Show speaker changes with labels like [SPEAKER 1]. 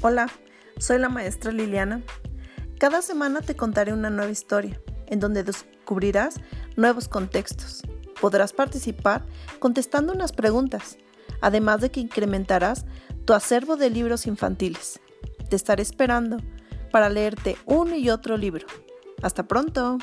[SPEAKER 1] Hola, soy la maestra Liliana. Cada semana te contaré una nueva historia, en donde descubrirás nuevos contextos. Podrás participar contestando unas preguntas, además de que incrementarás tu acervo de libros infantiles. Te estaré esperando para leerte uno y otro libro. Hasta pronto.